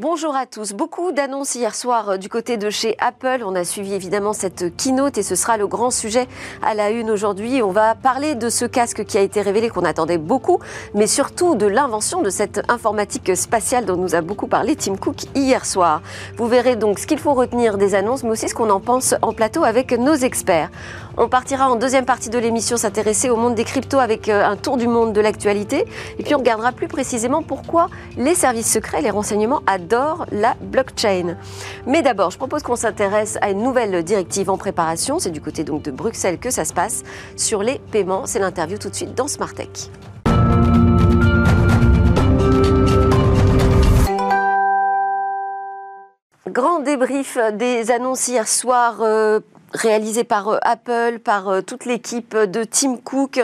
Bonjour à tous. Beaucoup d'annonces hier soir euh, du côté de chez Apple. On a suivi évidemment cette keynote et ce sera le grand sujet à la une aujourd'hui. On va parler de ce casque qui a été révélé, qu'on attendait beaucoup, mais surtout de l'invention de cette informatique spatiale dont nous a beaucoup parlé Tim Cook hier soir. Vous verrez donc ce qu'il faut retenir des annonces, mais aussi ce qu'on en pense en plateau avec nos experts. On partira en deuxième partie de l'émission s'intéresser au monde des cryptos avec euh, un tour du monde de l'actualité. Et puis on regardera plus précisément pourquoi les services secrets, les renseignements adorent la blockchain. Mais d'abord, je propose qu'on s'intéresse à une nouvelle directive en préparation. C'est du côté donc de Bruxelles que ça se passe sur les paiements. C'est l'interview tout de suite dans Smart Tech. Grand débrief des annonces hier soir euh, réalisé par euh, Apple, par euh, toute l'équipe de Tim Cook.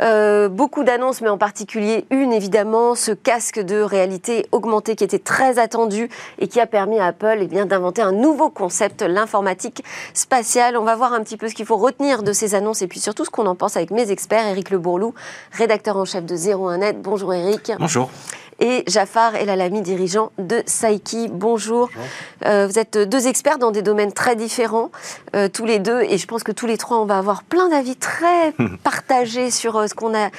Euh, beaucoup d'annonces, mais en particulier une évidemment, ce casque de réalité augmentée qui était très attendu et qui a permis à Apple eh bien, d'inventer un nouveau concept, l'informatique spatiale. On va voir un petit peu ce qu'il faut retenir de ces annonces et puis surtout ce qu'on en pense avec mes experts. Eric Le Bourlou, rédacteur en chef de 01net. Bonjour Eric. Bonjour et Jafar Elalami, dirigeant de Saiki. Bonjour. Euh, vous êtes deux experts dans des domaines très différents, euh, tous les deux, et je pense que tous les trois, on va avoir plein d'avis très partagés sur euh, ce qu'on a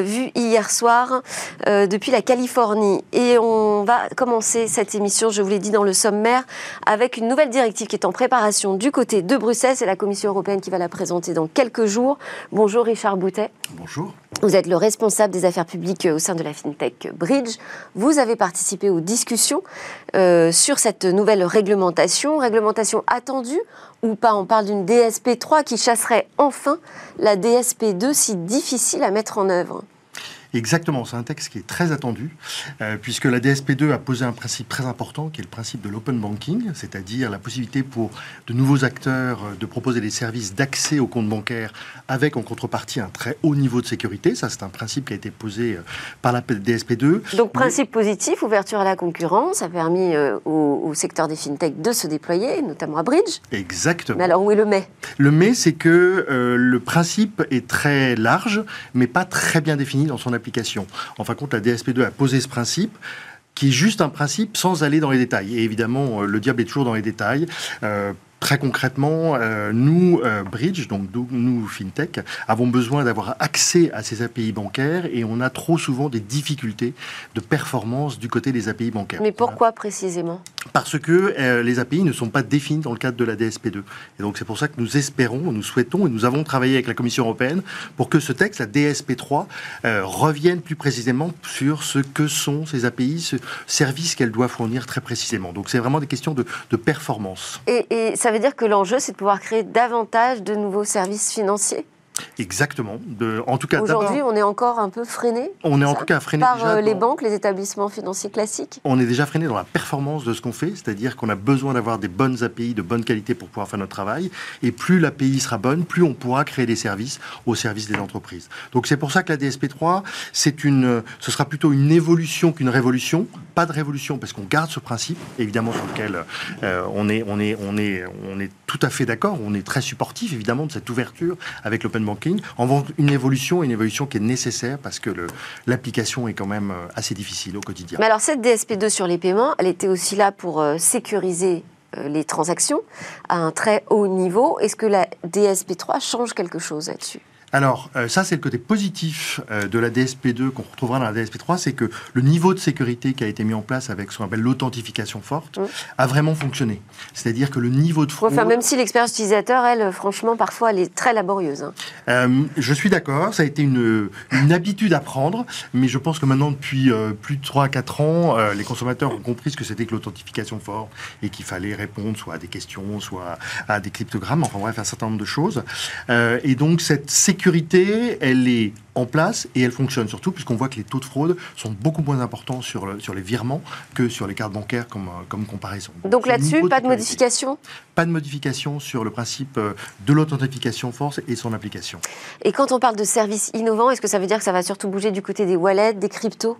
vu hier soir depuis la Californie. Et on va commencer cette émission, je vous l'ai dit dans le sommaire, avec une nouvelle directive qui est en préparation du côté de Bruxelles. C'est la Commission européenne qui va la présenter dans quelques jours. Bonjour Richard Boutet. Bonjour. Vous êtes le responsable des affaires publiques au sein de la FinTech Bridge. Vous avez participé aux discussions euh, sur cette nouvelle réglementation, réglementation attendue ou pas? On parle d'une DSP 3 qui chasserait enfin la DSP 2 si difficile à mettre en œuvre. Exactement, c'est un texte qui est très attendu, euh, puisque la DSP2 a posé un principe très important, qui est le principe de l'open banking, c'est-à-dire la possibilité pour de nouveaux acteurs euh, de proposer des services d'accès au compte bancaire avec en contrepartie un très haut niveau de sécurité. Ça, c'est un principe qui a été posé euh, par la DSP2. Donc, principe positif, ouverture à la concurrence, a permis au, secteur des fintechs de se déployer, notamment à Bridge. Exactement. Mais alors, où est le mais? Le mais, c'est que le principe est très large, mais pas très bien défini dans son En fin de compte, la DSP2 a posé ce principe qui est juste un principe sans aller dans les détails. Et évidemment, euh, le diable est toujours dans les détails. Euh, Très concrètement, euh, nous, euh, Bridge, donc nous, FinTech, avons besoin d'avoir accès à ces API bancaires et on a trop souvent des difficultés de performance du côté des API bancaires. Mais pourquoi précisément? Parce que euh, les API ne sont pas définies dans le cadre de la DSP2. Et donc c'est pour ça que nous espérons, nous souhaitons et nous avons travaillé avec la Commission européenne pour que ce texte, la DSP3, revienne plus précisément sur ce que sont ces API, ce service qu'elles doivent fournir très précisément. Donc c'est vraiment des questions de, performance. Et, et ça veut dire que l'enjeu, c'est de pouvoir créer davantage de nouveaux services financiers Exactement. De, en tout cas, aujourd'hui, on est encore un peu freiné. On est en tout cas freiné par euh, les banques, les établissements financiers classiques. On est déjà freiné dans la performance de ce qu'on fait, c'est-à-dire qu'on a besoin d'avoir des bonnes API de bonne qualité pour pouvoir faire notre travail. Et plus l'API sera bonne, plus on pourra créer des services au service des entreprises. Donc c'est pour ça que la DSP3, c'est une, ce sera plutôt une évolution qu'une révolution. Pas de révolution parce qu'on garde ce principe, évidemment sur lequel euh, on est, on est, on est, on est tout à fait d'accord. On est très supportif évidemment de cette ouverture avec l'open banking, en une évolution, une évolution qui est nécessaire parce que l'application est quand même euh, assez difficile au quotidien. Mais alors cette DSP2 sur les paiements, elle était aussi là pour euh, sécuriser euh, les transactions à un très haut niveau. Est-ce que la DSP3 change quelque chose là-dessus? Alors, euh, ça, c'est le côté positif euh, de la DSP2 qu'on retrouvera dans la DSP3, c'est que le niveau de sécurité qui a été mis en place avec ce qu'on appelle l'authentification forte a vraiment fonctionné. C'est-à-dire que le niveau de fraude... Enfin, même si l'expérience utilisateur, elle, franchement, parfois, elle est très laborieuse. Hein. Euh, je suis d'accord, ça a été une, une, habitude à prendre, mais je pense que maintenant, depuis plus de 3 à 4 ans, les consommateurs ont compris ce que c'était que l'authentification forte et qu'il fallait répondre soit à des questions, soit à des cryptogrammes, enfin bref, un certain nombre de choses. et donc, cette sécurité sécurité, elle est en place et elle fonctionne surtout puisqu'on voit que les taux de fraude sont beaucoup moins importants sur, le, sur les virements que sur les cartes bancaires comme, comme comparaison. Donc là-dessus, pas de modification Pas de modification sur le principe euh, de l'authentification force et son application. Et quand on parle de services innovants, est-ce que ça veut dire que ça va surtout bouger du côté des wallets, des cryptos?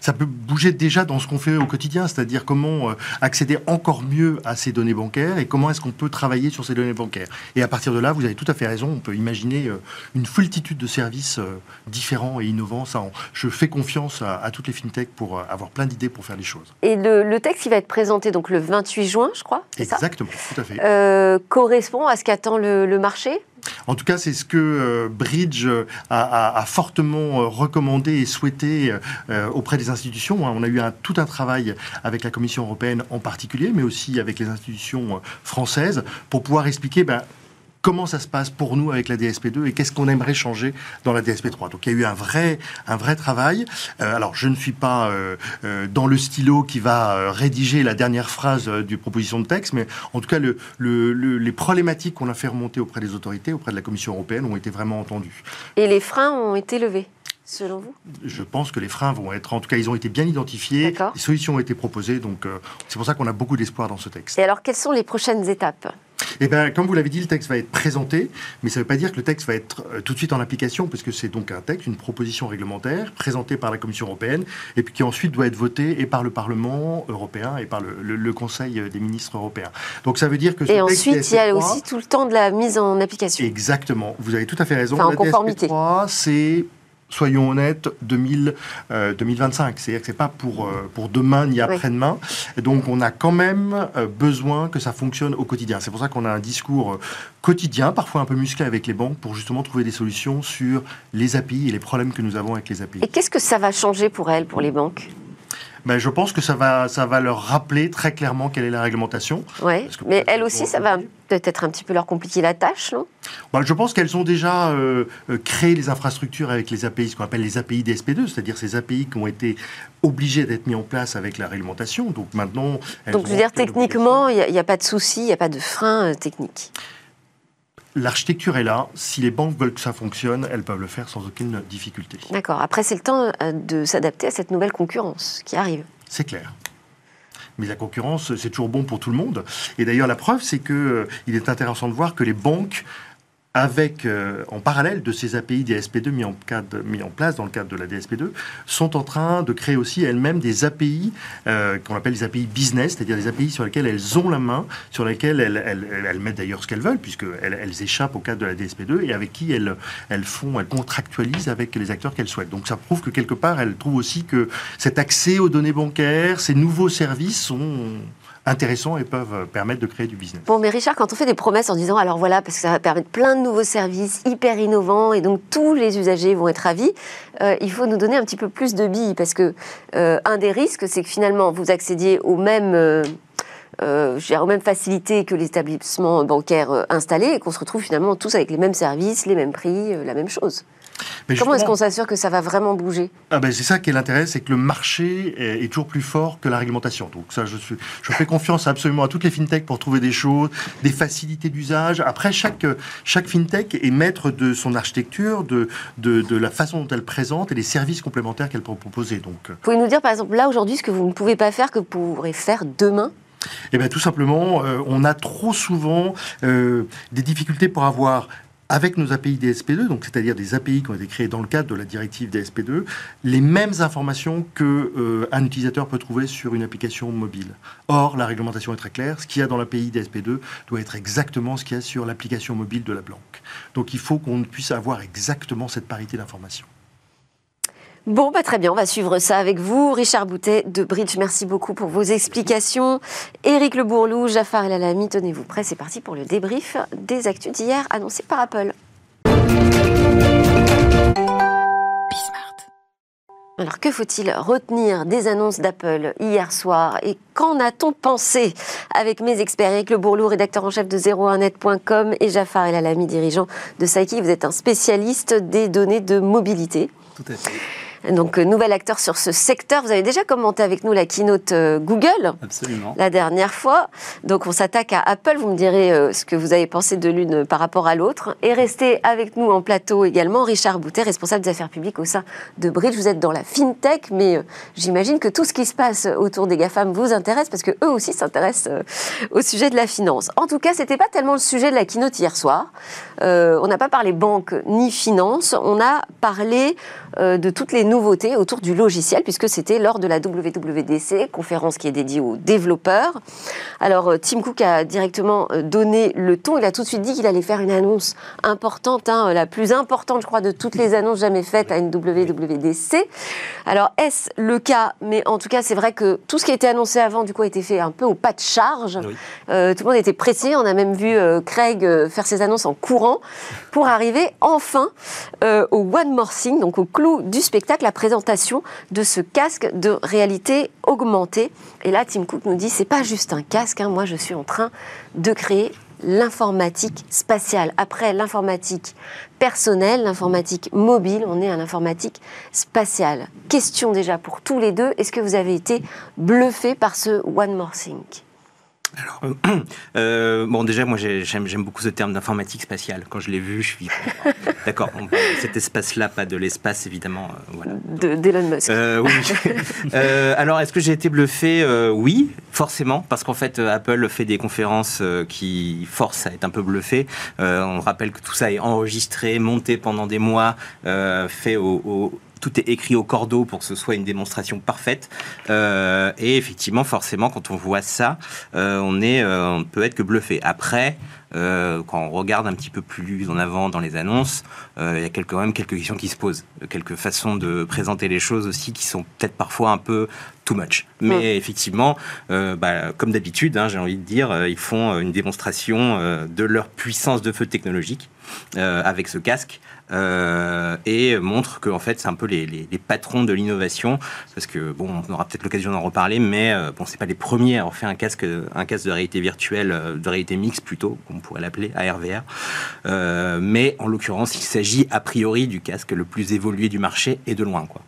Ça peut bouger déjà dans ce qu'on fait au quotidien, c'est-à-dire comment euh, accéder encore mieux à ces données bancaires et comment est-ce qu'on peut travailler sur ces données bancaires. Et à partir de là, vous avez tout à fait raison, on peut imaginer euh, une foultitude de services euh, différents et innovants. Ça, je fais confiance à, toutes les fintechs pour avoir plein d'idées pour faire les choses. Et le, texte qui va être présenté donc le 28 juin, je crois. Exactement, tout à fait. correspond à ce qu'attend le marché? En tout cas, c'est ce que euh, Bridge euh, a, fortement euh, recommandé et souhaité auprès des institutions. Hein. On a eu tout un travail avec la Commission européenne en particulier, mais aussi avec les institutions françaises, pour pouvoir expliquer ben, comment ça se passe pour nous avec la DSP2 et qu'est-ce qu'on aimerait changer dans la DSP3. Donc il y a eu un vrai, un vrai travail. Euh, alors je ne suis pas euh, euh, dans le stylo qui va rédiger la dernière phrase du proposition de texte, mais en tout cas le, les problématiques qu'on a fait remonter auprès des autorités, auprès de la Commission européenne, ont été vraiment entendues. Et les freins ont été levés selon vous? Je pense que les freins vont être, en tout cas, ils ont été bien identifiés, les solutions ont été proposées, donc c'est pour ça qu'on a beaucoup d'espoir dans ce texte. Et alors, quelles sont les prochaines étapes? Eh bien, comme vous l'avez dit, le texte va être présenté, mais ça ne veut pas dire que le texte va être euh, tout de suite en application, puisque c'est donc un texte, une proposition réglementaire présentée par la Commission européenne, et puis qui ensuite doit être votée et par le Parlement européen et par le, Conseil des ministres européens. Donc ça veut dire que ce et ensuite, il y a aussi tout le temps de la mise en application. Exactement. Vous avez tout à fait raison. Enfin, en conformité. c'est soyons honnêtes, 2000, 2025. Euh, C'est-à-dire que c'est pas pour, euh, pour demain ni après-demain. Donc on a quand même euh, besoin que ça fonctionne au quotidien. C'est pour ça qu'on a un discours quotidien, parfois un peu musclé avec les banques, pour justement trouver des solutions sur les API et les problèmes que nous avons avec les API. Et qu'est-ce que ça va changer pour elles, pour les banques? Ben, je pense que ça va, ça va leur rappeler très clairement quelle est la réglementation. Oui, mais elles aussi, ça va peut-être un petit peu leur compliquer la tâche, non? Ben, Je pense qu'elles ont déjà euh, euh, créé les infrastructures avec les API, ce qu'on appelle les API DSP2, c'est-à-dire ces API qui ont été obligés d'être mis en place avec la réglementation. Donc maintenant... Donc je veux dire, techniquement, il n'y a, pas de souci, il n'y a pas de frein euh, technique L'architecture est là. Si les banques veulent que ça fonctionne, elles peuvent le faire sans aucune difficulté. D'accord. Après, c'est le temps euh, de s'adapter à cette nouvelle concurrence qui arrive. C'est clair. Mais la concurrence, c'est toujours bon pour tout le monde. Et d'ailleurs, la preuve, c'est qu'il euh, est intéressant de voir que les banques avec, euh, en parallèle de ces API DSP2 mis en, mis en place dans le cadre de la DSP2, sont en train de créer aussi elles-mêmes des API euh, qu'on appelle les API business, c'est-à-dire des API sur lesquelles elles ont la main, sur lesquelles elles, mettent d'ailleurs ce qu'elles veulent, puisqu'elles elles échappent au cadre de la DSP2, et avec qui elles font, elles contractualisent avec les acteurs qu'elles souhaitent. Donc ça prouve que quelque part, elles trouvent aussi que cet accès aux données bancaires, ces nouveaux services sont intéressants et peuvent permettre de créer du business. Bon, mais Richard, quand on fait des promesses en disant alors voilà, parce que ça va permettre plein de nouveaux services hyper innovants et donc tous les usagers vont être ravis, euh, il faut nous donner un petit peu plus de billes parce que euh, un des risques, c'est que finalement vous accédiez aux mêmes. Euh, aux mêmes facilités que les établissements bancaires installés et qu'on se retrouve finalement tous avec les mêmes services, les mêmes prix, la même chose. Comment est-ce qu'on s'assure que ça va vraiment bouger ah ben C'est ça qui est l'intérêt, c'est que le marché est, toujours plus fort que la réglementation. Donc ça, je, suis, je fais confiance absolument à toutes les fintechs pour trouver des choses, des facilités d'usage. Après, chaque, chaque fintech est maître de son architecture, de, de, de la façon dont elle présente et des services complémentaires qu'elle peut proposer. Donc, Pouvez nous dire par exemple là aujourd'hui ce que vous ne pouvez pas faire que vous pourrez faire demain? Eh bien, tout simplement, euh, on a trop souvent euh, des difficultés pour avoir avec nos API DSP2, donc c'est-à-dire des API qui ont été créées dans le cadre de la directive DSP2, les mêmes informations que euh, un utilisateur peut trouver sur une application mobile. Or, la réglementation est très claire. Ce qu'il y a dans l'API DSP2 doit être exactement ce qu'il y a sur l'application mobile de la banque. Donc, il faut qu'on puisse avoir exactement cette parité d'informations. Bon, bah, très bien, on va suivre ça avec vous. Richard Boutet de Bridge, merci beaucoup pour vos explications. Éric Le Bourlou, Jafar El Alami, tenez-vous prêts, c'est parti pour le débrief des actus d'hier annoncés par Apple. Alors que faut-il retenir des annonces d'Apple hier soir et qu'en a-t-on pensé avec mes experts? Eric Le Bourlou, rédacteur en chef de 01net.com et Jafar El Alami, dirigeant de Saiki. Vous êtes un spécialiste des données de mobilité. Tout à fait donc euh, nouvel acteur sur ce secteur. Vous avez déjà commenté avec nous la keynote euh, Google Absolument. la dernière fois. Donc on s'attaque à Apple. Vous me direz euh, ce que vous avez pensé de l'une par rapport à l'autre. Et restez avec nous en plateau également Richard Boutet, responsable des affaires publiques au sein de Bridge. Vous êtes dans la fintech, mais j'imagine que tout ce qui se passe autour des GAFAM vous intéresse parce que eux aussi s'intéressent au sujet de la finance. En tout cas, c'était pas tellement le sujet de la keynote hier soir. on n'a pas parlé banque ni finance. On a parlé de toutes les nouveautés autour du logiciel, puisque c'était lors de la WWDC, conférence qui est dédiée aux développeurs. Alors, Tim Cook a directement donné le ton. Il a tout de suite dit qu'il allait faire une annonce importante, hein, la plus importante, je crois, de toutes les annonces jamais faites à une WWDC. Alors, est-ce le cas? Mais en tout cas, c'est vrai que tout ce qui a été annoncé avant, du coup, a été fait un peu au pas de charge. tout le monde était pressé. On a même vu Craig faire ses annonces en courant pour arriver enfin euh, au One More Thing, donc au clou du spectacle, la présentation de ce casque de réalité augmentée. Et là, Tim Cook nous dit, c'est pas juste un casque, hein. moi je suis en train de créer l'informatique spatiale. Après l'informatique personnelle, l'informatique mobile, on est à l'informatique spatiale. Question déjà pour tous les deux, est-ce que vous avez été bluffé par ce One More Thing? Alors, euh, bon, déjà, moi, j'aime beaucoup ce terme d'informatique spatiale. Quand je l'ai vu, je suis d'accord. Cet espace-là, pas de l'espace, évidemment. Euh, voilà. D'Elon Musk. Euh, oui. alors, est-ce que j'ai été bluffé? Oui, forcément, parce qu'en fait, Apple fait des conférences qui forcent à être un peu bluffé. on rappelle que tout ça est enregistré, monté pendant des mois, fait au tout est écrit au cordeau pour que ce soit une démonstration parfaite. Euh, et effectivement, forcément, quand on voit ça, euh, on, est, euh, on peut être que bluffé. Après, quand on regarde un petit peu plus en avant dans les annonces, il y a quelques, quand même quelques questions qui se posent, quelques façons de présenter les choses aussi qui sont peut-être parfois un peu too much. Mais effectivement, bah, comme d'habitude, hein, j'ai envie de dire, ils font une démonstration de leur puissance de feu technologique avec ce casque. Euh, et montre que en fait c'est un peu les, les, patrons de l'innovation parce que bon on aura peut-être l'occasion d'en reparler mais euh, bon c'est pas les premiers à avoir fait un casque un casque de réalité virtuelle euh, de réalité mixte plutôt qu'on pourrait l'appeler ARVR mais en l'occurrence il s'agit a priori du casque le plus évolué du marché et de loin quoi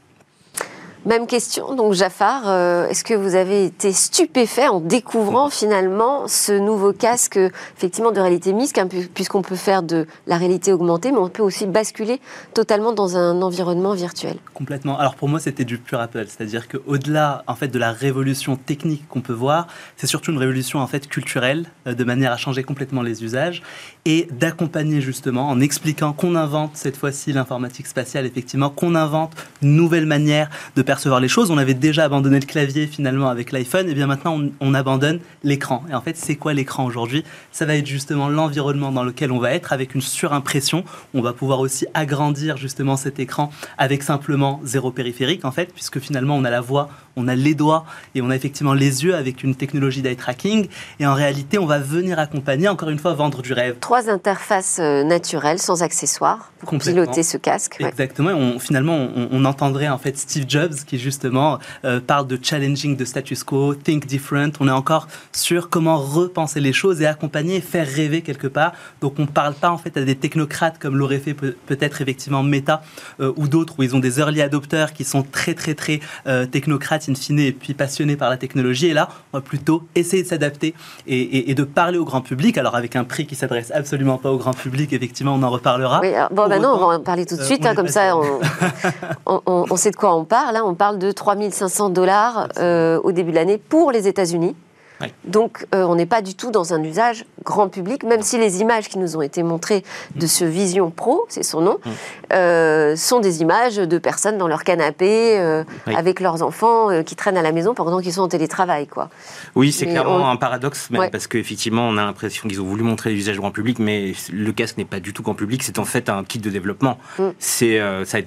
même question, donc Jafar, euh, est-ce que vous avez été stupéfait en découvrant finalement ce nouveau casque effectivement de réalité mixte, puisqu'on peut faire de la réalité augmentée, mais on peut aussi basculer totalement dans un environnement virtuel? Complètement. Alors pour moi, c'était du pur Apple, c'est-à-dire qu'au-delà en fait de la révolution technique qu'on peut voir, c'est surtout une révolution en fait culturelle, euh, de manière à changer complètement les usages et d'accompagner justement en expliquant qu'on invente cette fois-ci l'informatique spatiale, effectivement, qu'on invente une nouvelle manière de percevoir les choses. On avait déjà abandonné le clavier finalement avec l'iPhone, et bien maintenant on, abandonne l'écran. Et en fait, c'est quoi l'écran aujourd'hui? Ça va être justement l'environnement dans lequel on va être avec une surimpression. On va pouvoir aussi agrandir justement cet écran avec simplement zéro périphérique en fait, puisque finalement on a la voix, on a les doigts et on a effectivement les yeux avec une technologie d'eye tracking. Et en réalité, on va venir accompagner, encore une fois, vendre du rêve trois interfaces euh, naturelles, sans accessoires, pour piloter ce casque. Exactement. On, finalement, on, entendrait en fait Steve Jobs qui justement euh, parle de challenging the status quo, think different. On est encore sur comment repenser les choses et accompagner et faire rêver quelque part. Donc, on ne parle pas en fait à des technocrates comme l'aurait fait peut-être effectivement Meta euh, ou d'autres où ils ont des early adopters qui sont très très très technocrates in fine et puis passionnés par la technologie. Et là, on va plutôt essayer de s'adapter et, et, de parler au grand public. Alors avec un prix qui s'adresse à absolument pas au grand public, effectivement, on en reparlera. Oui, bon, maintenant, on va en parler tout de euh, suite, hein, comme ça, on, sait de quoi on parle. Là, on parle de 3500 dollars euh, au début de l'année pour les États-Unis. Donc, euh, on n'est pas du tout dans un usage grand public, même si les images qui nous ont été montrées de ce Vision Pro, c'est son nom, mm. euh, sont des images de personnes dans leur canapé, euh, avec leurs enfants qui traînent à la maison pendant qu'ils sont en télétravail. Quoi. Oui, c'est clairement un paradoxe, même, parce qu'effectivement, on a l'impression qu'ils ont voulu montrer l'usage grand public, mais le casque n'est pas du tout grand public, c'est en fait un kit de développement. Mm. C'est,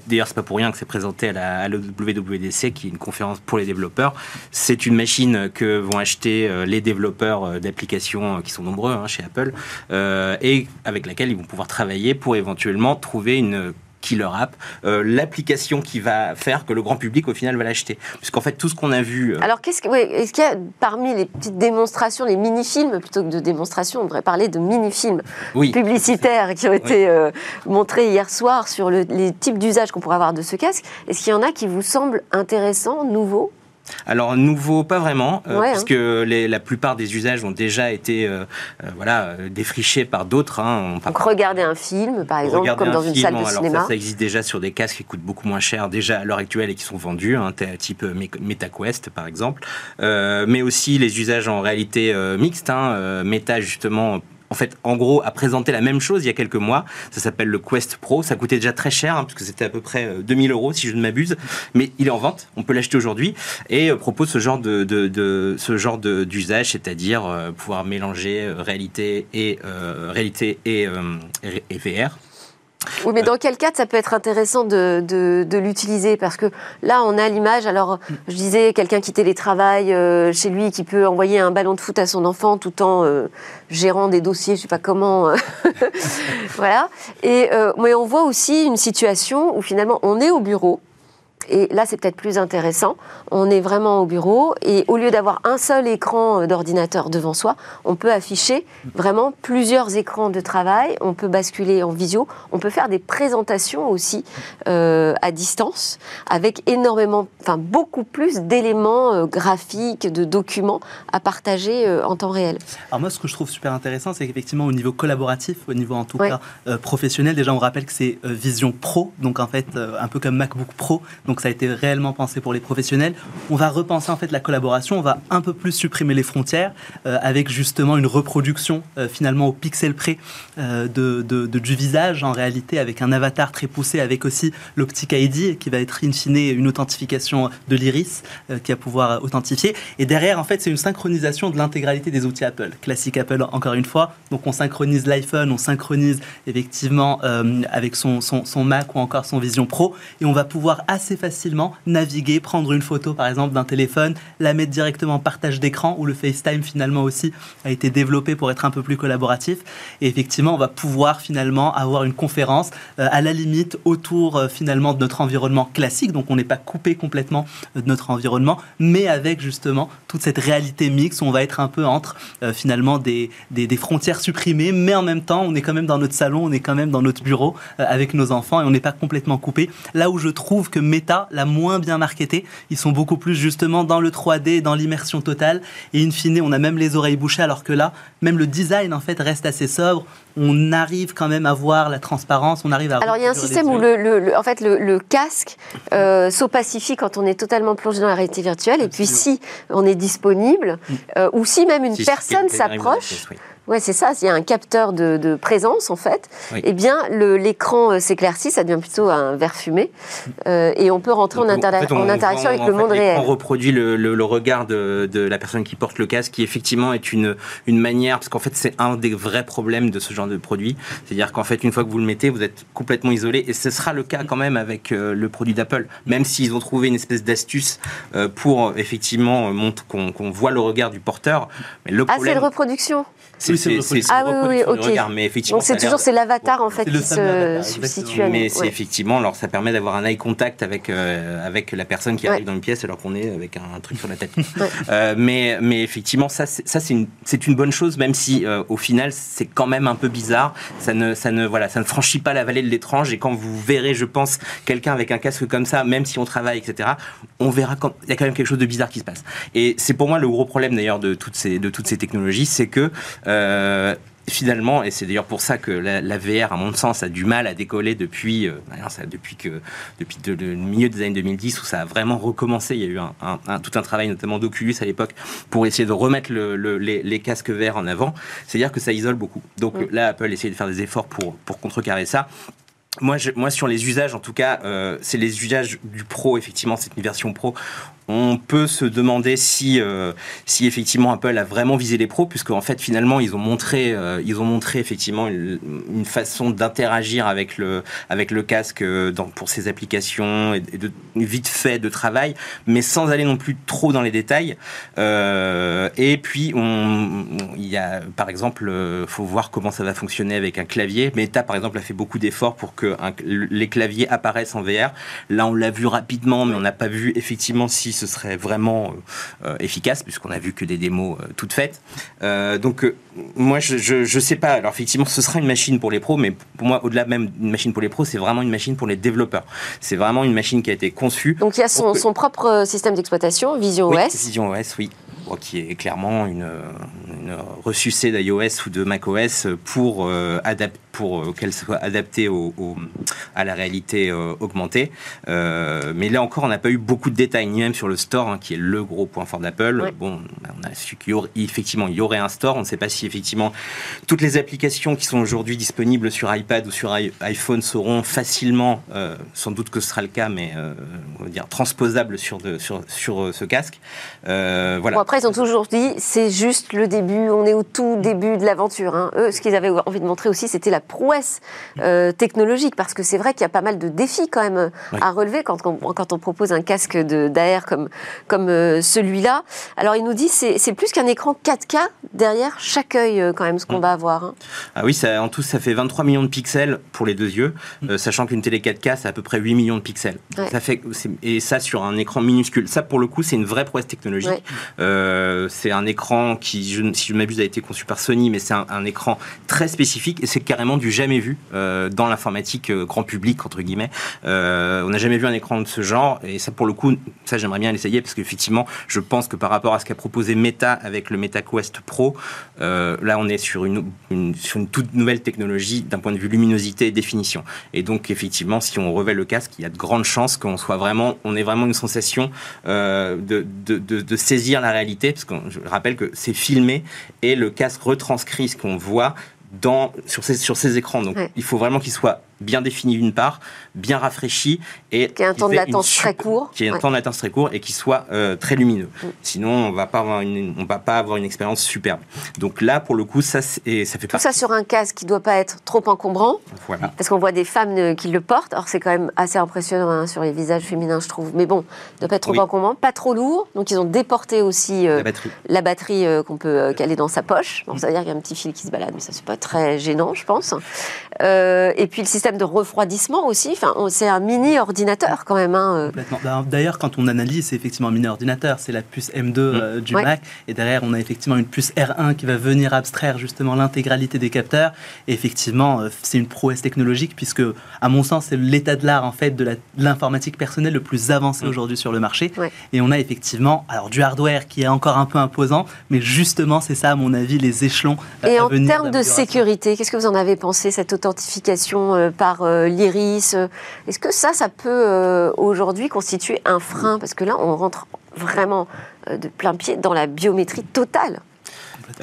d'ailleurs, c'est pas pour rien que c'est présenté à la, à la WWDC, qui est une conférence pour les développeurs. C'est une machine que vont acheter les développeurs euh, d'applications euh, qui sont nombreux hein, chez Apple euh, et avec laquelle ils vont pouvoir travailler pour éventuellement trouver une killer app, l'application qui va faire que le grand public au final va l'acheter. Puisqu'en fait tout ce qu'on a vu. Alors qu'est-ce que, est-ce qu'il y a parmi les petites démonstrations, les mini-films plutôt que de démonstrations, on devrait parler de mini-films publicitaires qui ont été montrés hier soir sur les types d'usages qu'on pourrait avoir de ce casque? Est-ce qu'il y en a qui vous semblent intéressants, nouveaux? Alors nouveau, pas vraiment, euh, parce hein. que la plupart des usages ont déjà été euh, euh, voilà, défrichés par d'autres. Hein. Donc regarder un film, par exemple, comme dans une salle de cinéma. Ça, existe déjà sur des casques qui coûtent beaucoup moins cher déjà à l'heure actuelle et qui sont vendus, hein, type MetaQuest par exemple, mais aussi les usages en réalité mixte. Meta justement en fait, en gros, a présenté la même chose il y a quelques mois. Ça s'appelle le Quest Pro. Ça coûtait déjà très cher, hein, puisque c'était à peu près 2000 euros, si je ne m'abuse. Mais il est en vente. On peut l'acheter aujourd'hui et propose ce genre de, de, ce genre d'usage, c'est-à-dire pouvoir mélanger réalité et réalité et, et VR. Oui, mais dans quel cadre ça peut être intéressant de, l'utiliser? Parce que là, on a l'image. Alors, je disais, quelqu'un qui télétravaille euh, chez lui, qui peut envoyer un ballon de foot à son enfant tout en euh, gérant des dossiers, je sais pas comment. Euh, voilà. Et, mais on voit aussi une situation où finalement, on est au bureau et là, c'est peut-être plus intéressant. On est vraiment au bureau et au lieu d'avoir un seul écran euh, d'ordinateur devant soi, on peut afficher vraiment plusieurs écrans de travail. On peut basculer en visio. On peut faire des présentations aussi euh, à distance avec énormément, enfin beaucoup plus d'éléments euh, graphiques, de documents à partager en temps réel. Alors moi, ce que je trouve super intéressant, c'est qu'effectivement, au niveau collaboratif, au niveau en tout cas professionnel, déjà on rappelle que c'est Vision Pro, donc en fait un peu comme MacBook Pro. Donc donc ça a été réellement pensé pour les professionnels. On va repenser en fait la collaboration, on va un peu plus supprimer les frontières euh, avec justement une reproduction euh, finalement au pixel près euh, de, du visage en réalité avec un avatar très poussé avec aussi l'optique ID qui va être in fine une authentification de l'iris qui va pouvoir authentifier. Et derrière en fait c'est une synchronisation de l'intégralité des outils Apple. Classique Apple encore une fois. Donc on synchronise l'iPhone, on synchronise effectivement avec son, son, son Mac ou encore son Vision Pro et on va pouvoir assez facilement facilement naviguer, prendre une photo par exemple d'un téléphone, la mettre directement en partage d'écran où le FaceTime finalement aussi a été développé pour être un peu plus collaboratif. Et effectivement, on va pouvoir finalement avoir une conférence euh, à la limite autour euh, finalement de notre environnement classique. Donc on n'est pas coupé complètement euh, de notre environnement, mais avec justement toute cette réalité mixte on va être un peu entre finalement des, des, des, frontières supprimées, mais en même temps on est quand même dans notre salon, on est quand même dans notre bureau avec nos enfants et on n'est pas complètement coupé. Là où je trouve que Meta la moins bien marketée. Ils sont beaucoup plus justement dans le 3D, dans l'immersion totale. Et in fine, on a même les oreilles bouchées, alors que là, même le design en fait reste assez sobre. On arrive quand même à voir la transparence, on arrive à. Alors il y a un système où le, en fait le, casque euh, s'opacifie quand on est totalement plongé dans la réalité virtuelle. Et puis si on est disponible, mm. euh, ou si même une personne s'approche. Oui, c'est ça. Il y a un capteur de, présence, en fait. Eh bien, l'écran euh, s'éclaircit, ça devient plutôt un verre fumé. Euh, et on peut rentrer en, interaction avec le monde réel. On reproduit le, regard de, la personne qui porte le casque, qui effectivement est une, une manière, parce qu'en fait, c'est un des vrais problèmes de ce genre de produit. C'est-à-dire qu'en fait, une fois que vous le mettez, vous êtes complètement isolé. Et ce sera le cas quand même avec euh, le produit d'Apple. Même s'ils ont trouvé une espèce d'astuce pour effectivement qu'on voit le regard du porteur. Mais le ah, c'est une reproduction c'est ah, oui, oui, ok. mais effectivement. Donc c'est toujours c'est l'avatar en fait qui se substitue à Mais c'est effectivement, alors ça permet d'avoir un eye contact avec euh, avec la personne qui arrive dans une pièce alors qu'on est avec un, truc sur la tête. euh, mais mais effectivement, ça ça c'est une c'est une bonne chose, même si euh, au final c'est quand même un peu bizarre. Ça ne ça ne voilà, ça ne franchit pas la vallée de l'étrange. Et quand vous verrez, je pense, quelqu'un avec un casque comme ça, même si on travaille, etc., on verra quand il y a quand même quelque chose de bizarre qui se passe. Et c'est pour moi le gros problème d'ailleurs de toutes ces de toutes ces technologies, c'est que euh, finalement, et c'est d'ailleurs pour ça que la, VR, à mon sens, a du mal à décoller depuis, euh, depuis, que, depuis le milieu des années 2010, où ça a vraiment recommencé. Il y a eu un, tout un travail, notamment d'Oculus à l'époque, pour essayer de remettre les, casques VR en avant. C'est-à-dire que ça isole beaucoup. Donc là, Apple essaie de faire des efforts pour, pour contrecarrer ça. Moi, je, moi, sur les usages, en tout cas, euh, c'est les usages du Pro, effectivement, c'est une version Pro on peut se demander si, euh, si effectivement Apple a vraiment visé les pros, puisque en fait finalement ils ont montré, euh, ils ont montré effectivement une, façon d'interagir avec le, avec le casque euh, pour ses applications et, de vite fait de travail, mais sans aller non plus trop dans les détails. et puis on, il y a par exemple, faut voir comment ça va fonctionner avec un clavier. Meta par exemple a fait beaucoup d'efforts pour que les claviers apparaissent en VR. Là on l'a vu rapidement, mais on n'a pas vu effectivement si ce serait vraiment euh, euh, efficace, puisqu'on a vu que des démos euh, toutes faites. donc, moi, je ne sais pas. Alors, effectivement, ce sera une machine pour les pros, mais pour moi, au-delà même d'une machine pour les pros, c'est vraiment une machine pour les développeurs. C'est vraiment une machine qui a été conçue. Donc, il y a son, son propre système d'exploitation, Vision OS. Vision OS, oui qui est clairement une, une ressucée d'iOS ou de macOS pour, pour qu'elle soit adaptée au, à la réalité augmentée. mais là encore, on n'a pas eu beaucoup de détails, ni même sur le store, hein, qui est le gros point fort d'Apple. Bon, on a su qu'effectivement, il y aurait un store. On ne sait pas si effectivement toutes les applications qui sont aujourd'hui disponibles sur iPad ou sur iPhone seront facilement, sans doute que ce sera le cas, mais on va dire transposables sur, de, sur, sur ce casque. voilà. Bon, après, ils ont toujours dit, c'est juste le début, on est au tout début de l'aventure. Hein. Eux, ce qu'ils avaient envie de montrer aussi, c'était la prouesse euh, technologique, parce que c'est vrai qu'il y a pas mal de défis quand même à relever quand on, quand on propose un casque d'AR comme, comme euh, celui-là. Alors, il nous dit, c'est plus qu'un écran 4K derrière chaque œil, euh, quand même, ce qu'on mm. va avoir. Hein. Ah oui, ça, en tout, ça fait 23 millions de pixels pour les deux yeux, mm. sachant qu'une télé 4K, c'est à peu près 8 millions de pixels. Ça fait, et ça sur un écran minuscule. Ça, pour le coup, c'est une vraie prouesse technologique. c'est un écran qui, si je m'abuse, a été conçu par Sony, mais c'est un, écran très spécifique et c'est carrément du jamais vu euh, dans l'informatique euh, grand public, entre guillemets. Euh, on n'a jamais vu un écran de ce genre et ça, pour le coup, ça j'aimerais bien l'essayer parce qu'effectivement, je pense que par rapport à ce qu'a proposé Meta avec le Meta Quest Pro, là on est sur une, sur une toute nouvelle technologie d'un point de vue luminosité et définition. Et donc, effectivement, si on revêt le casque, il y a de grandes chances qu'on soit vraiment, on ait vraiment une sensation de, de, de, saisir la réalité, parce que je rappelle que c'est filmé et le casque retranscrit ce qu'on voit dans, sur, ces, sur ces écrans. Donc il faut vraiment qu'il soit bien défini d'une part, bien rafraîchi et qui ait un temps de latence très court, qui ait un temps de latence très court et qui soit euh, très lumineux. Mm. Sinon, on va pas avoir une, on va pas avoir une expérience superbe. Donc là, pour le coup, ça, et ça fait tout ça sur un casque qui doit pas être trop encombrant. Voilà. Parce qu'on voit des femmes euh, qui le portent. Alors c'est quand même assez impressionnant hein, sur les visages féminins, je trouve. Mais bon, ne doit pas être trop encombrant, pas trop lourd. Donc ils ont déporté aussi euh, la batterie, qu'on peut caler dans sa poche. Bon, ça veut dire qu'il y a un petit fil qui se balade, mais ça c'est pas très gênant, je pense. et puis le système de refroidissement aussi. Enfin, c'est un mini ordinateur quand même. Hein. Bah, d'ailleurs, quand on analyse, c'est effectivement un mini ordinateur. C'est la puce M2 mm. euh, du Mac. Et derrière, on a effectivement une puce R1 qui va venir abstraire justement l'intégralité des capteurs. Et effectivement, euh, c'est une prouesse technologique puisque, à mon sens, c'est l'état de l'art en fait de l'informatique personnelle le plus avancé mm. aujourd'hui sur le marché. Et on a effectivement, alors du hardware qui est encore un peu imposant, mais justement, c'est ça, à mon avis, les échelons. Et en termes de sécurité, qu'est-ce que vous en avez pensé cette authentification par euh, l'iris. Euh, est-ce que ça, ça peut euh, aujourd'hui constituer un frein? Parce que là, on rentre vraiment de plein pied dans la biométrie totale.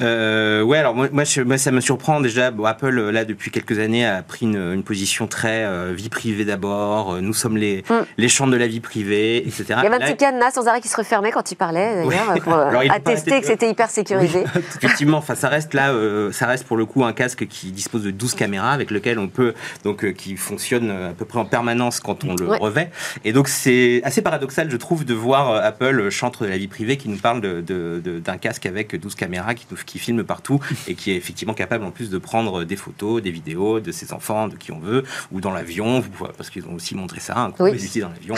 Euh, ouais, alors moi, moi, ça me surprend déjà. Bon, Apple, euh, là, depuis quelques années, a pris une, une position très euh, vie privée d'abord. Nous sommes les, mm. les champs de la vie privée, etc. Il y avait un petit cadenas sans arrêt qui se refermait quand il parlait, d'ailleurs, pour attester que c'était hyper sécurisé. Effectivement, enfin, ça reste là, ça reste pour le coup un casque qui dispose de 12 caméras avec lequel on peut, donc, qui fonctionne à peu près en permanence quand on le revêt. Et donc, c'est assez paradoxal, je trouve, de voir Apple, chantre de la vie privée, qui nous parle d'un de, de, casque avec 12 caméras qui qui filme partout et qui est effectivement capable en plus de prendre des photos, des vidéos de ses enfants, de qui on veut, ou dans l'avion, parce qu'ils ont aussi montré ça, un coup oui. dans l'avion.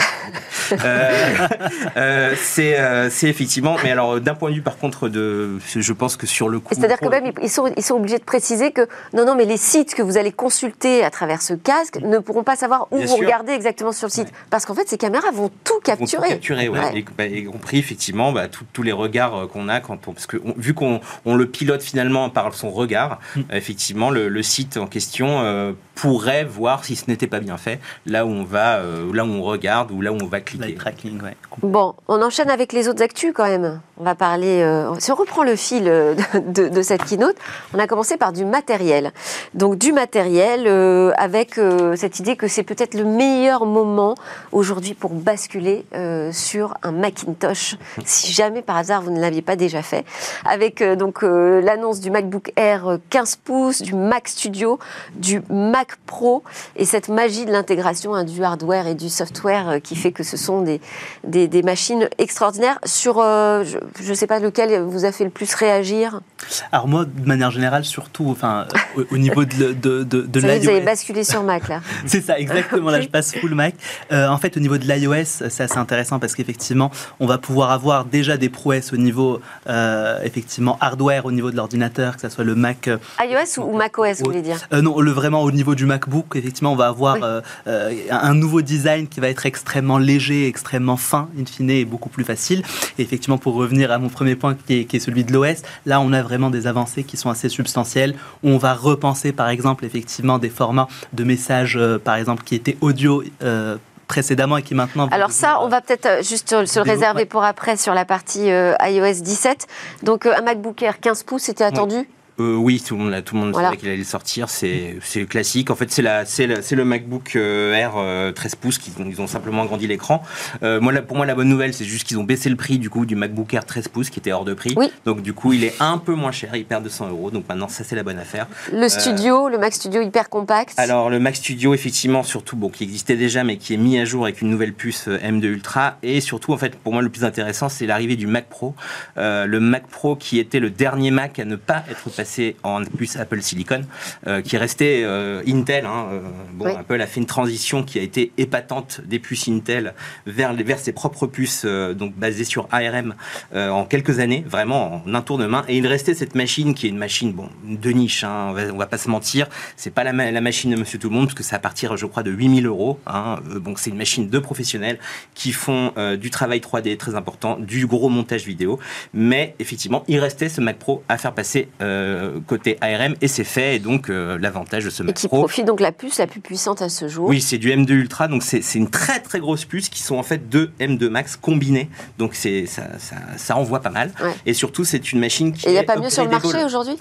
euh, euh, euh, c'est effectivement, mais alors d'un point de vue par contre de, je pense que sur le coup. C'est-à-dire que même ils sont, ils sont obligés de préciser que non, non, mais les sites que vous allez consulter à travers ce casque ne pourront pas savoir où vous regardez exactement sur le site, parce qu'en fait ces caméras vont tout capturer. Vont tout capturer, ouais. Bah, y, compris effectivement bah, tous les regards qu'on a quand on, parce que vu qu'on on le pilote finalement par son regard, mm. effectivement, le, site en question euh, pourrait voir si ce n'était pas bien fait, là où on va, euh, là où on regarde ou là où on va cliquer. Tracking, Bon, on enchaîne avec les autres actus quand même. On va parler, euh, si on reprend le fil de, cette keynote, on a commencé par du matériel. Donc du matériel avec cette idée que c'est peut-être le meilleur moment aujourd'hui pour basculer sur un Macintosh, si jamais par hasard vous ne l'aviez pas déjà fait, avec donc l'annonce du MacBook Air 15 pouces, du Mac Studio, du Mac Pro et cette magie de l'intégration hein, du hardware et du software euh, qui fait que ce sont des, des, machines extraordinaires. Sur, euh, je ne sais pas lequel vous a fait le plus réagir Alors moi, de manière générale, surtout enfin, au, niveau de, de, de, de l'iOS. Vous avez basculé sur Mac là. c'est ça, exactement. Là, je passe full Mac. Euh, en fait, au niveau de l'iOS, c'est assez intéressant parce qu'effectivement, on va pouvoir avoir déjà des prouesses au niveau effectivement hardware hardware au niveau de l'ordinateur, que ce soit le Mac. euh, iOS ou macOS, vous voulez dire? Euh, non, le, vraiment au niveau du MacBook, effectivement, on va avoir Oui. euh, un nouveau design qui va être extrêmement léger, extrêmement fin, in fine, et beaucoup plus facile. Et effectivement, pour revenir à mon premier point qui est, qui est celui de l'OS, là, on a vraiment des avancées qui sont assez substantielles. On va repenser, par exemple, effectivement, des formats de messages, par exemple, qui étaient audio. Précédemment et qui maintenant Alors ça, on va peut-être euh, juste se le réserver pour après sur la partie euh, iOS 17. Donc euh, un MacBook Air 15 pouces, c'était attendu Euh, oui, tout le monde, tout le monde Voilà. savait qu'il allait sortir. C'est classique. En fait, c'est le, le MacBook euh, Air euh, 13 pouces. Qu'ils ont, ils ont simplement agrandi l'écran. Euh, moi, pour moi, la bonne nouvelle, c'est juste qu'ils ont baissé le prix du coup du MacBook Air 13 pouces, qui était hors de prix. Oui. Donc du coup, il est un peu moins cher. Il perd 200 euros. Donc maintenant, ça c'est la bonne affaire. Le studio, le Mac Studio hyper compact. Alors le Mac Studio, effectivement, surtout, bon, qui existait déjà, mais qui est mis à jour avec une nouvelle puce euh, M2 Ultra. Et surtout, en fait, pour moi, le plus intéressant, c'est l'arrivée du Mac Pro. Euh, le Mac Pro qui était le dernier Mac à ne pas être passé en puce Apple Silicon, euh, qui restait euh, Intel. hein. Euh, bon, Oui. Apple a fait une transition qui a été épatante des puces Intel vers, vers ses propres puces, donc basées sur ARM, en quelques années, vraiment en un tour de main. Et il restait cette machine qui est une machine, bon, de niche, hein, on, va, on va pas se mentir. C'est pas la, ma- la machine de Monsieur Tout le Monde, parce que c'est à partir, je crois, de 8000 euros. Hein. Donc c'est une machine de professionnels qui font du travail 3D très important, du gros montage vidéo. Mais effectivement, il restait ce Mac Pro à faire passer euh, côté ARM, et c'est fait. Et donc euh, l'avantage de ce et Mac qui Pro. profite donc la puce la plus puissante à ce jour. Oui, c'est du M2 Ultra, donc c'est une très très grosse puce qui sont en fait deux M2 Max combinés, donc c'est ça, ça, ça envoie pas mal. Ouais. Et surtout, c'est une machine qui Et il n'y a pas mieux sur le marché upgradable.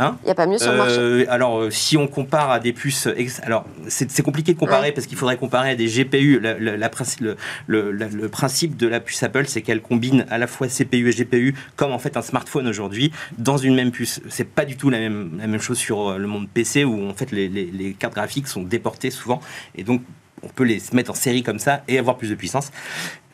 Hein Il n'y a pas mieux sur le marché Euh, alors, euh, si on compare à des puces, alors c'est compliqué de comparer Ouais. parce qu'il faudrait comparer à des GPU. La- la- la princi- le, le- la- le principe de la puce Apple, c'est qu'elle combine à la fois CPU et GPU, comme en fait un smartphone aujourd'hui, dans une même puce. C'est pas du tout la même, la même chose sur euh, le monde PC où en fait les, les- les cartes graphiques sont déportées souvent et donc on peut les mettre en série comme ça et avoir plus de puissance.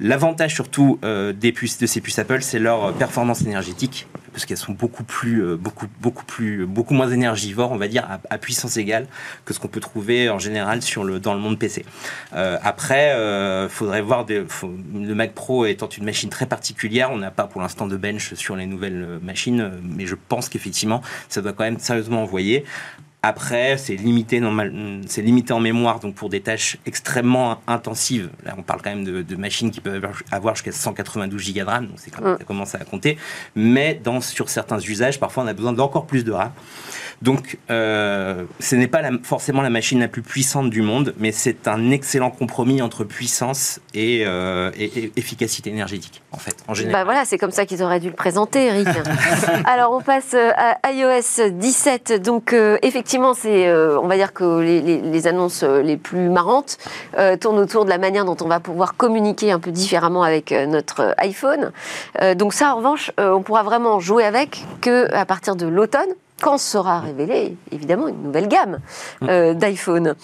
L'avantage surtout euh, des puces, de ces puces Apple, c'est leur performance énergétique, parce qu'elles sont beaucoup plus, euh, beaucoup, beaucoup plus, beaucoup moins énergivores, on va dire, à, puissance égale que ce qu'on peut trouver en général sur le, dans le monde PC. Euh, après, euh, faudrait voir le Mac Pro étant une machine très particulière, on n'a pas pour l'instant de bench sur les nouvelles euh, machines, mais je pense qu'effectivement, ça doit quand même sérieusement envoyer. Après, c'est limité, normal, c'est limité en mémoire, donc pour des tâches extrêmement intensives. Là, on parle quand même de, de machines qui peuvent avoir jusqu'à 192 Go de RAM, donc c'est quand même- ça commence à compter. Mais dans, sur certains usages, parfois, on a besoin d'encore plus de RAM. Donc, euh, ce n'est pas la- forcément la machine la plus puissante du monde, mais c'est un excellent compromis entre puissance et, euh, et- et efficacité énergétique, en fait, en général. Bah voilà, c'est comme ça qu'ils auraient dû le présenter, Eric. Alors, on passe euh, à iOS 17. Donc, euh, effectivement, c'est, on va dire que les, les- les annonces les plus marrantes tournent autour de la manière dont on va pouvoir communiquer un peu différemment avec notre iPhone. Donc ça, en revanche, on pourra vraiment jouer avec que à partir de l'automne, quand sera révélée, évidemment, une nouvelle gamme euh, d'iPhone?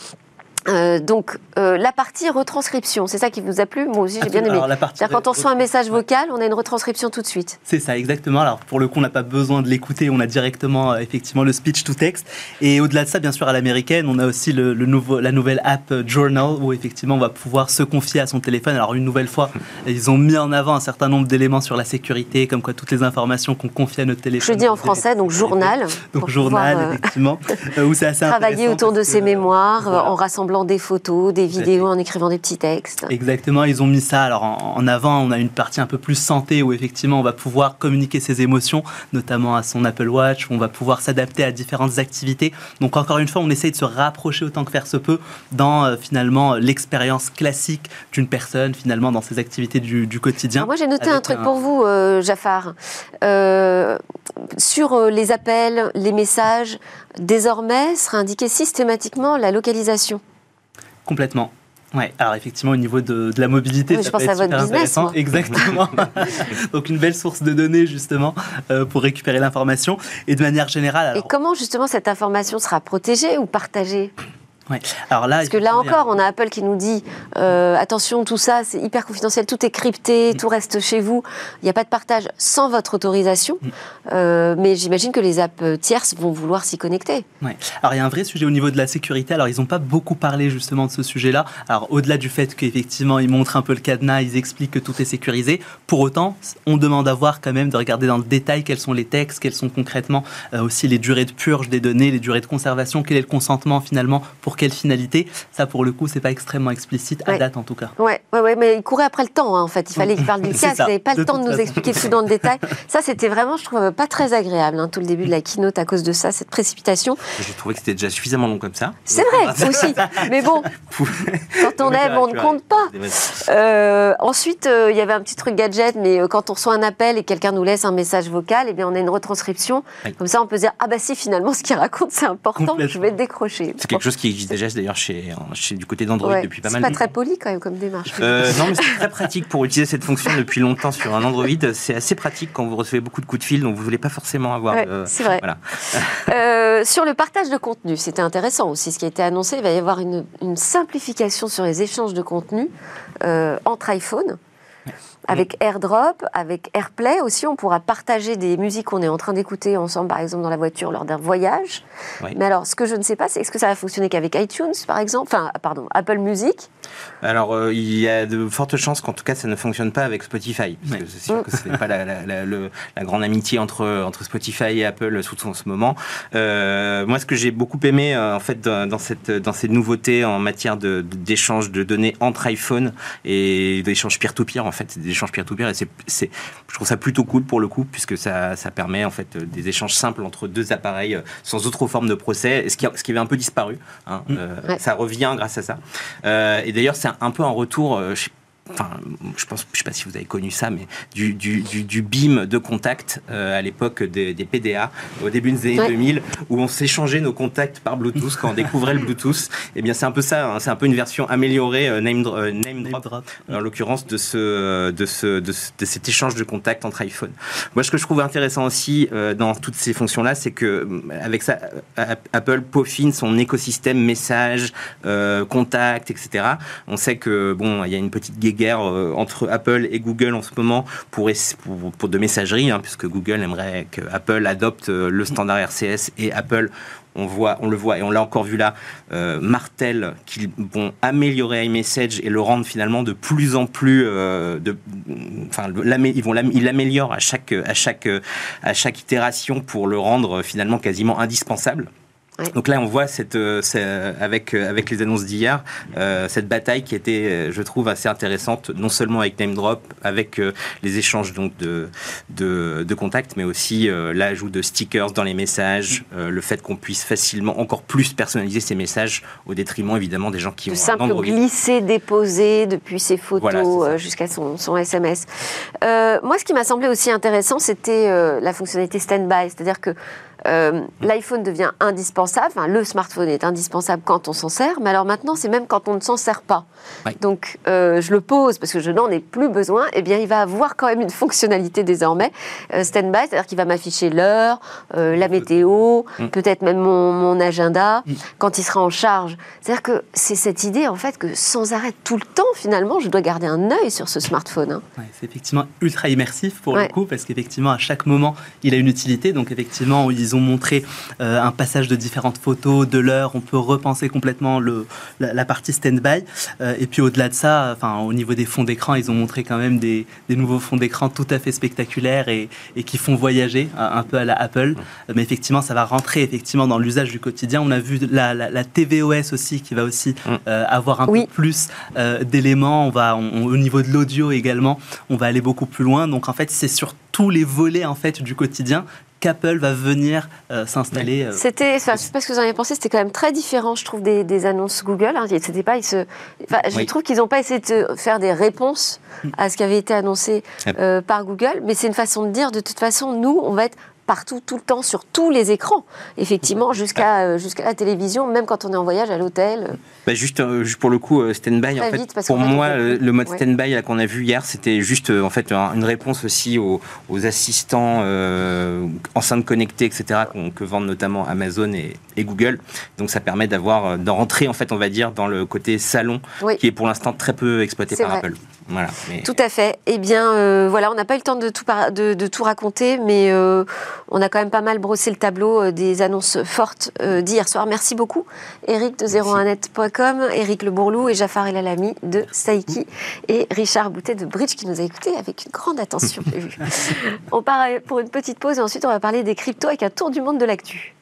Euh, donc, euh, la partie retranscription, c'est ça qui vous a plu Moi aussi, j'ai bien aimé. Alors, partie quand on reçoit un message vocal, on a une retranscription tout de suite. C'est ça, exactement. Alors, pour le coup, on n'a pas besoin de l'écouter, on a directement, euh, effectivement, le speech to text. Et au-delà de ça, bien sûr, à l'américaine, on a aussi le, le nouveau, la nouvelle app Journal, où effectivement, on va pouvoir se confier à son téléphone. Alors, une nouvelle fois, ils ont mis en avant un certain nombre d'éléments sur la sécurité, comme quoi toutes les informations qu'on confie à notre téléphone. Je dis en français, donc journal. Donc, journal, pouvoir, effectivement, où c'est assez Travailler autour de ses mémoires, voilà. en rassemblant des photos, des vidéos, en écrivant des petits textes. Exactement, ils ont mis ça. Alors en, avant, on a une partie un peu plus santé où effectivement on va pouvoir communiquer ses émotions, notamment à son Apple Watch, où on va pouvoir s'adapter à différentes activités. Donc encore une fois, on essaye de se rapprocher autant que faire se peut dans euh, finalement l'expérience classique d'une personne, finalement dans ses activités du, du quotidien. Alors moi, j'ai noté un truc un- pour vous, euh, Jafar. Euh, sur euh, les appels, les messages, désormais sera indiqué systématiquement la localisation. Complètement. Ouais, alors effectivement, au niveau de, de la mobilité, Oui, ça je pense peut à être votre super business, intéressant. moi. Exactement. Donc une belle source de données justement euh, pour récupérer l'information. Et de manière générale, Et comment justement cette information sera protégée ou partagée? Ouais. Alors là, Parce que là encore, on a Apple qui nous dit euh, attention, tout ça, c'est hyper confidentiel, tout est crypté, tout reste chez vous. Il n'y a pas de partage sans votre autorisation. Euh, mais j'imagine que les apps tierces vont vouloir s'y connecter. Ouais. Alors il y a un vrai sujet au niveau de la sécurité. Alors ils n'ont pas beaucoup parlé justement de ce sujet-là. Alors au-delà du fait qu'effectivement ils montrent un peu le cadenas, ils expliquent que tout est sécurisé. Pour autant, on demande à voir quand même de regarder dans le détail quels sont les textes, quelles sont concrètement euh, aussi les durées de purge des données, les durées de conservation, quel est le consentement finalement pour quelle finalité. Ça pour le coup c'est pas extrêmement explicite à Ouais. date en tout cas. Ouais, ouais, ouais, mais il courait après le temps, hein, en fait. Il fallait qu'il parle du casque. ça, Il n'avait pas de le temps de nous façon. expliquer tout dans le détail. Ça, c'était vraiment, je trouve, pas très agréable, hein, tout le début de la keynote à cause de ça, cette précipitation. J'ai trouvé que c'était déjà suffisamment long comme ça. C'est vrai, aussi. Mais bon, quand on aime, on ne compte pas. Euh, ensuite, euh, il y avait un petit truc gadget, mais euh, quand on reçoit un appel et quelqu'un nous laisse un message vocal, eh bien, on a une retranscription. Oui. Comme ça, on peut se dire ah bah si, finalement, ce qu'il raconte, c'est important. Je vais décrocher. C'est quelque chose qui existe d'ailleurs chez, chez- du côté d'Android Ouais, depuis pas C'est mal pas de très temps. poli quand même comme démarche. Euh, non, mais c'est très pratique pour utiliser cette fonction depuis longtemps sur un Android. C'est assez pratique quand vous recevez beaucoup de coups de fil, donc vous voulez pas forcément avoir. Ouais, euh, c'est vrai. Voilà. Euh, sur le partage de contenu, c'était intéressant aussi ce qui a été annoncé. Il va y avoir une, une simplification sur les échanges de contenu entre iPhone. Avec AirDrop, avec AirPlay aussi, on pourra partager des musiques qu'on est en train d'écouter ensemble, par exemple dans la voiture lors d'un voyage. Oui. Mais alors, ce que je ne sais pas, c'est est-ce que ça va fonctionner qu'avec iTunes, par exemple, enfin, pardon, Apple Music? Alors, euh, il y a de fortes chances qu'en tout cas, ça ne fonctionne pas avec Spotify. Parce que Ouais. c'est sûr que ce n'est pas la, la- la- le- la grande amitié entre, entre Spotify et Apple, surtout en ce moment. Euh, moi, ce que j'ai beaucoup aimé, euh, en fait, dans, dans cette, dans ces nouveautés en matière de- d'échange de, données entre iPhone et d'échanges peer-to-peer, en fait, des échanges peer-to-peer, et c'est, je trouve ça plutôt cool pour le coup, puisque ça, ça permet, en fait, euh, des échanges simples entre deux appareils, euh, sans autre forme de procès, ce qui, ce qui avait un peu disparu. hein. Euh, Ouais. Ça revient grâce à ça. Euh, et d'ailleurs, c'est un peu un retour. euh, je sais- Enfin, je pense, je sais pas si vous avez connu ça, mais du, du, du, du BIM de contact euh, à l'époque des, des PDA, au début des années Ouais. 2000, où on s'échangeait nos contacts par Bluetooth quand on découvrait le Bluetooth. Et bien, c'est un peu ça. hein, c'est un peu une version améliorée, euh, name, euh, name Name drop, drop. en l'occurrence de ce, de ce, de, ce- de cet échange de contacts entre iPhone. Moi, ce que je trouve intéressant aussi euh, dans toutes ces fonctions-là, c'est que avec ça, Apple peaufine son écosystème message, euh, contact, etc. On sait que bon, il y a une petite guéguerre euh, entre Apple et Google en ce moment pour, pour, pour de messagerie, hein, puisque Google aimerait que Apple adopte euh, le standard RCS et Apple on, voit, on le voit et on l'a encore vu là, euh, martèle qu'ils vont améliorer iMessage et le rendre finalement de plus en plus, euh, de, enfin, ils vont ils l'améliorent à chaque, à chaque, à chaque itération pour le rendre finalement quasiment indispensable. Ouais. Donc là, on voit cette, euh, avec, euh, avec les annonces d'hier, euh, cette bataille qui était, je trouve, assez intéressante, non seulement avec Name Drop, avec euh, les échanges donc de, de, de contacts, mais aussi euh, l'ajout de stickers dans les messages, le fait qu'on puisse facilement encore plus personnaliser ces messages au détriment évidemment des gens qui de ont un glisser, déposer depuis ses photos Voilà, jusqu'à son, son SMS. Moi, ce qui m'a semblé aussi intéressant, c'était la fonctionnalité stand-by, c'est-à-dire que euh, l'iPhone devient indispensable, enfin, le smartphone est indispensable quand on s'en sert, mais alors maintenant, c'est même quand on ne s'en sert pas. Donc, euh, je le pose parce que je n'en ai plus besoin, eh bien, il va avoir quand même une fonctionnalité désormais euh, stand-by, c'est-à-dire qu'il va m'afficher l'heure, euh, la météo, Mm. peut-être même mon, mon agenda, Mm. quand il sera en charge. C'est-à-dire que c'est cette idée, en fait, que sans arrêt, tout le temps, finalement, je dois garder un œil sur ce smartphone. hein. Ouais, c'est effectivement ultra immersif pour Ouais. le coup, parce qu'effectivement, à chaque moment, il a une utilité. Donc, effectivement, ils ont montré euh, un passage de différentes photos, de l'heure. On peut repenser complètement le, la, la partie stand-by. Euh, et puis, au-delà de ça, enfin, au niveau des fonds d'écran, ils ont montré quand même des, des nouveaux fonds d'écran tout à fait spectaculaires et, et qui font voyager euh, un peu à la Apple. Mais effectivement, ça va rentrer effectivement dans l'usage du quotidien. On a vu la, la, la tvOS aussi qui va aussi euh, avoir un Oui. peu plus euh, d'éléments. On va, on- au niveau de l'audio également, on va aller beaucoup plus loin. Donc en fait, c'est sur tous les volets en fait du quotidien qu'Apple va venir euh, s'installer. euh, C'était, enfin, je sais pas ce que vous en avez pensé, c'était quand même très différent, je trouve, des, des annonces Google. hein. C'était pas, ils se, enfin, je Oui. trouve qu'ils n'ont pas essayé de faire des réponses à ce qui avait été annoncé euh, par Google, mais c'est une façon de dire, de toute façon, nous, on va être partout, tout le temps, sur tous les écrans, effectivement, jusqu'à jusqu'à la télévision, même quand on est en voyage à l'hôtel. Bah juste, juste pour le coup, stand-by, en fait, pour moi, le mode stand-by qu'on a vu hier, c'était juste en fait une réponse aussi aux, assistants enceintes connectées, etc., que vendent notamment Amazon et, et Google. Donc ça permet d'avoir, d'entrer en fait, on va dire, dans le côté salon, qui est pour l'instant très peu exploité par Apple. Voilà, Tout à fait. Eh bien, euh, voilà, on n'a pas eu le temps de tout, de, tout raconter, mais euh, on a quand même pas mal brossé le tableau euh, des annonces fortes d'hier soir. Merci beaucoup, Eric de 01net.com, Eric Le Bourlou et Jafar Elalami de Saiki et Richard Boutet de Bridge qui nous a écoutés avec une grande attention. on part pour une petite pause et ensuite on va parler des cryptos avec un tour du monde de l'actu.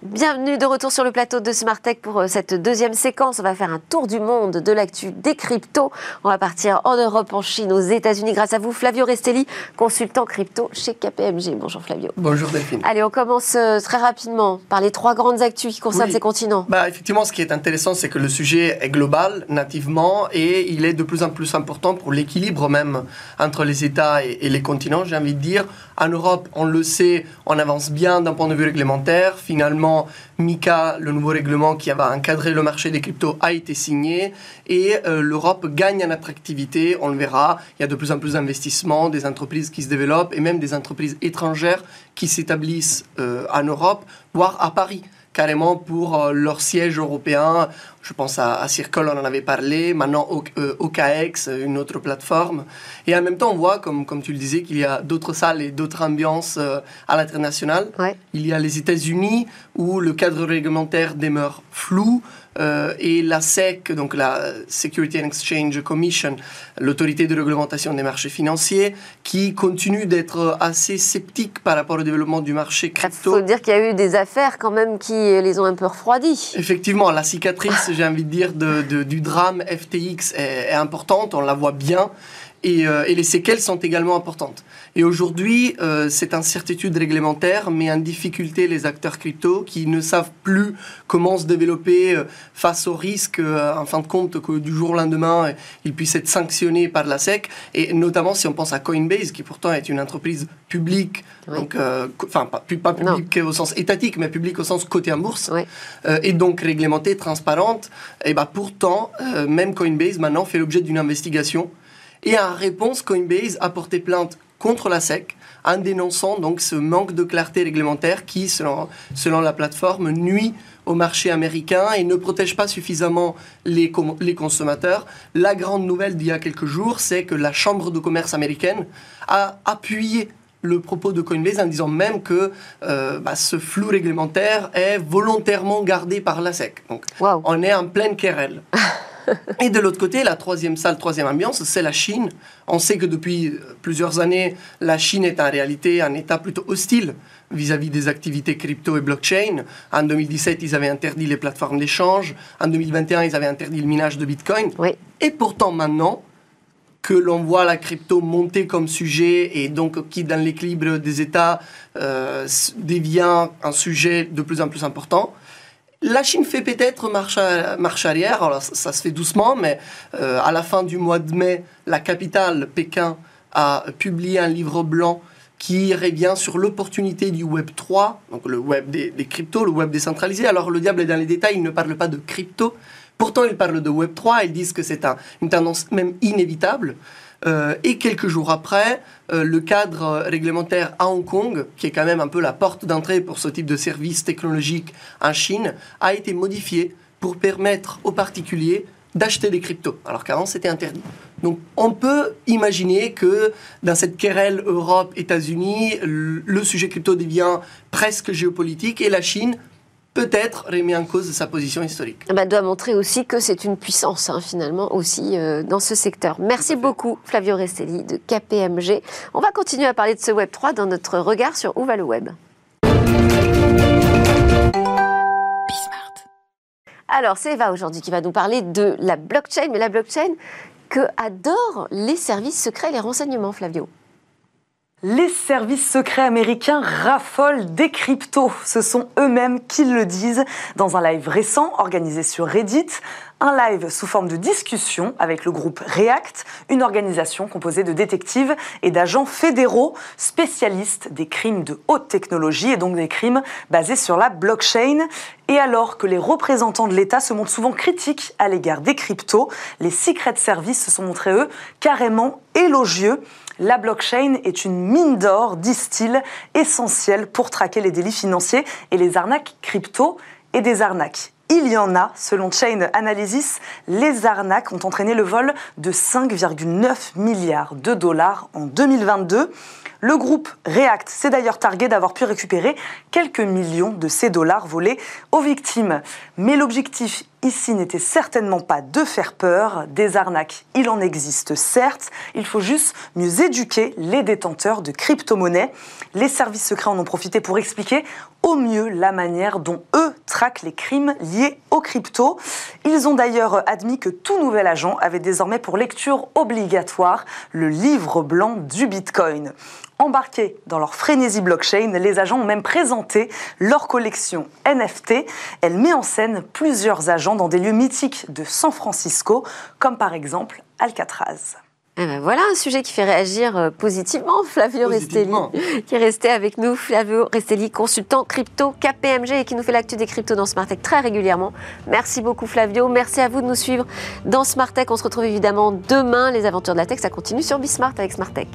Bienvenue de retour sur le plateau de Smart Tech pour euh, cette deuxième séquence. On va faire un tour du monde de l'actu des cryptos. On va partir en Europe, en Chine, aux États-Unis grâce à vous, Flavio Restelli, consultant crypto chez KPMG. Bonjour Flavio. Bonjour Delphine. Allez, on commence euh, très rapidement par les trois grandes actus qui concernent ces continents. Bah, effectivement, ce qui est intéressant, c'est que le sujet est global, nativement, et il est de plus en plus important pour l'équilibre même entre les États et, et les continents, j'ai envie de dire. En Europe, on le sait, on avance bien d'un point de vue réglementaire. Finalement, MICA, le nouveau règlement qui va encadrer le marché des cryptos, a été signé et euh, l'Europe gagne en attractivité. On le verra, il y a de plus en plus d'investissements, des entreprises qui se développent et même des entreprises étrangères qui s'établissent euh, en Europe, voire à Paris carrément pour euh, leur siège européen. Je pense à, Circle, on en avait parlé, maintenant OKX, euh, une autre plateforme. Et en même temps, on voit, comme, comme tu le disais, qu'il y a d'autres salles et d'autres ambiances euh, à l'international. Il y a les États-Unis où le cadre réglementaire demeure flou. Euh, et la SEC, donc la Security and Exchange Commission, l'autorité de réglementation des marchés financiers, qui continue d'être assez sceptique par rapport au développement du marché crypto. Il faut dire qu'il y a eu des affaires quand même qui les ont un peu refroidis. Effectivement, la cicatrice, j'ai envie de dire, de, du drame FTX est, est importante, on la voit bien. Euh, et, les séquelles sont également importantes. Et aujourd'hui, euh, cette incertitude réglementaire met en difficulté les acteurs crypto qui ne savent plus comment se développer euh, face au risque, en fin de compte, que du jour au lendemain, ils puissent être sanctionnés par la SEC. Et notamment si on pense à Coinbase, qui pourtant est une entreprise publique, donc, enfin, pas, pas publique au sens étatique, mais publique au sens côté en bourse, et donc réglementée, transparente. Et bah, pourtant, même Coinbase maintenant fait l'objet d'une investigation et en réponse, Coinbase a porté plainte contre la SEC en dénonçant donc ce manque de clarté réglementaire qui, selon, selon la plateforme, nuit au marché américain et ne protège pas suffisamment les, les consommateurs. La grande nouvelle d'il y a quelques jours, c'est que la Chambre de commerce américaine a appuyé le propos de Coinbase en disant même que euh, bah, ce flou réglementaire est volontairement gardé par la SEC. Donc, on est en pleine querelle. Et de l'autre côté, la troisième salle, troisième ambiance, c'est la Chine. On sait que depuis plusieurs années, la Chine est en réalité un État plutôt hostile vis-à-vis des activités crypto et blockchain. En 2017, ils avaient interdit les plateformes d'échange. En 2021, ils avaient interdit le minage de Bitcoin. Et pourtant, maintenant, que l'on voit la crypto monter comme sujet et donc qui, dans l'équilibre des États, euh, devient un sujet de plus en plus important, la Chine fait peut-être marche, arrière, alors ça, se fait doucement, mais euh, à la fin du mois de mai, la capitale, Pékin, a publié un livre blanc qui revient sur l'opportunité du Web 3, donc le web des, cryptos, le web décentralisé. Alors le diable est dans les détails, il ne parle pas de crypto, pourtant il parle de Web 3, ils disent que c'est une tendance même inévitable. Euh, et quelques jours après, euh, le cadre réglementaire à Hong Kong, qui est quand même un peu la porte d'entrée pour ce type de service technologique en Chine, a été modifié pour permettre aux particuliers d'acheter des cryptos, alors qu'avant c'était interdit. Donc on peut imaginer que dans cette querelle Europe-États-Unis, le sujet crypto devient presque géopolitique et la Chine peut-être remet en cause sa position historique. Bah, doit montrer aussi que c'est une puissance, hein, finalement, aussi euh, dans ce secteur. Merci beaucoup, Flavio Restelli de KPMG. On va continuer à parler de ce Web3 dans notre regard sur Où va le web? Alors, c'est Eva aujourd'hui qui va nous parler de la blockchain, mais la blockchain que adorent les services secrets et les renseignements, Flavio. Les services secrets américains raffolent des cryptos. Ce sont eux-mêmes qui le disent dans un live récent organisé sur Reddit. Un live sous forme de discussion avec le groupe React, une organisation composée de détectives et d'agents fédéraux spécialistes des crimes de haute technologie et donc des crimes basés sur la blockchain. Et alors que les représentants de l'État se montrent souvent critiques à l'égard des cryptos, les Secret Services se sont montrés, eux, carrément élogieux. La blockchain est une mine d'or, disent-ils, essentielle pour traquer les délits financiers et les arnaques crypto et des arnaques. Il y en a, selon Chain Analysis, les arnaques ont entraîné le vol de 5,9 milliards de dollars en 2022. Le groupe React s'est d'ailleurs targué d'avoir pu récupérer quelques millions de ces dollars volés aux victimes. Mais l'objectif ici n'était certainement pas de faire peur. Des arnaques, il en existe certes. Il faut juste mieux éduquer les détenteurs de crypto-monnaies. Les services secrets en ont profité pour expliquer au mieux la manière dont eux traquent les crimes liés aux cryptos. Ils ont d'ailleurs admis que tout nouvel agent avait désormais pour lecture obligatoire le livre blanc du Bitcoin. Embarqués dans leur frénésie blockchain, les agents ont même présenté leur collection NFT. Elle met en scène plusieurs agents dans des lieux mythiques de San Francisco, comme par exemple Alcatraz. Eh ben voilà un sujet qui fait réagir euh, positivement Flavio Restelli, qui est resté avec nous. Flavio Restelli, consultant crypto KPMG et qui nous fait l'actu des cryptos dans Smartech très régulièrement. Merci beaucoup Flavio, merci à vous de nous suivre dans Smartech. On se retrouve évidemment demain. Les aventures de la tech, ça continue sur Bismart avec Smartech.